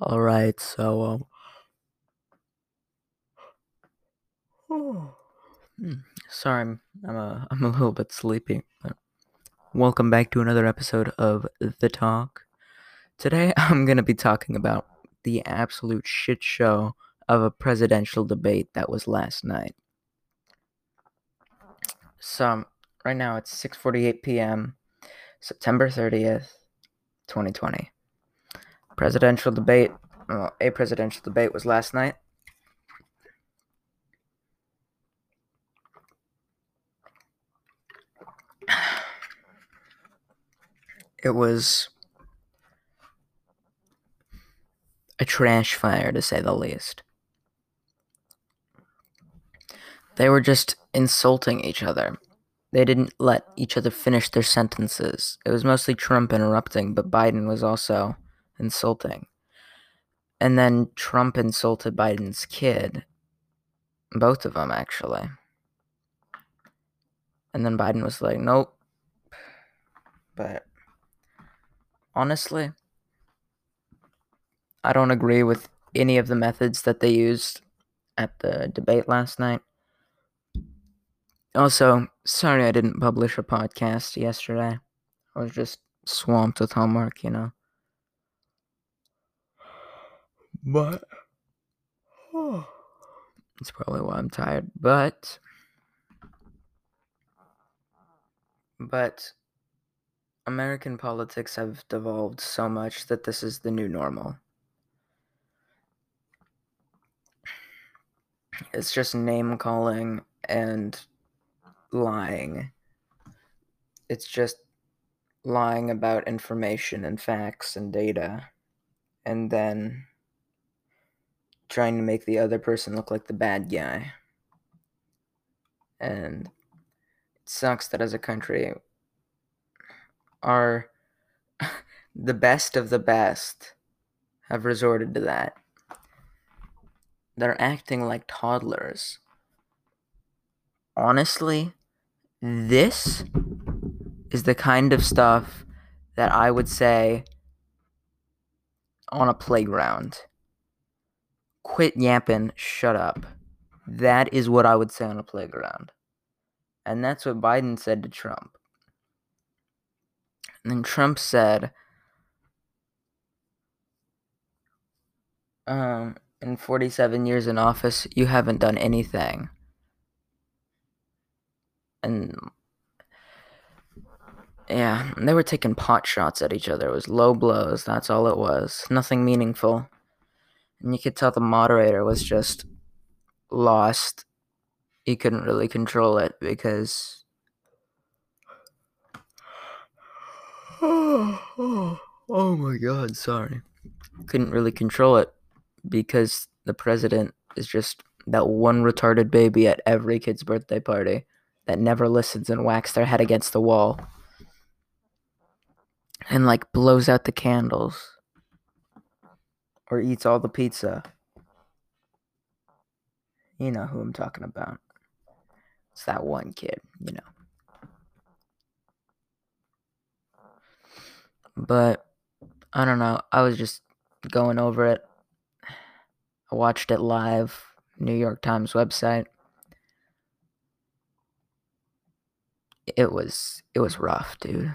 All right, so um, hmm, sorry, I'm I'm a I'm a little bit sleepy. But welcome back to another episode of The Talk. Today I'm gonna be talking about the absolute shit show of a presidential debate that was last night. So right now it's 6:48 p.m. September 30th, 2020 presidential debate, well, a presidential debate was last night. It was a trash fire, to say the least. They were just insulting each other. They didn't let each other finish their sentences. It was mostly Trump interrupting, but Biden was also insulting. And then Trump insulted Biden's kid. Both of them, actually. And then Biden was like, nope. But honestly, I don't agree with any of the methods that they used at the debate last night. Also, sorry I didn't publish a podcast yesterday. I was just swamped with homework, you know. But oh, that's probably why I'm tired. But but American politics have devolved so much that this is the new normal. It's just name calling and lying. It's just lying about information and facts and data. And then trying to make the other person look like the bad guy. And it sucks that as a country, our the best of the best have resorted to that. They're acting like toddlers. Honestly, this is the kind of stuff that I would say on a playground quit yapping, shut up. That is what I would say on a playground. And that's what Biden said to Trump. And then Trump said, um, in 47 years in office, you haven't done anything. And yeah, they were taking pot shots at each other. It was low blows. That's all it was. Nothing meaningful. And you could tell the moderator was just lost. He couldn't really control it because. Oh, oh my god, sorry. Couldn't really control it because the president is just that one retarded baby at every kid's birthday party that never listens and whacks their head against the wall and like blows out the candles or eats all the pizza. You know who I'm talking about. It's that one kid, you know. But I don't know. I was just going over it. I watched it live, New York Times website. It was it was rough, dude.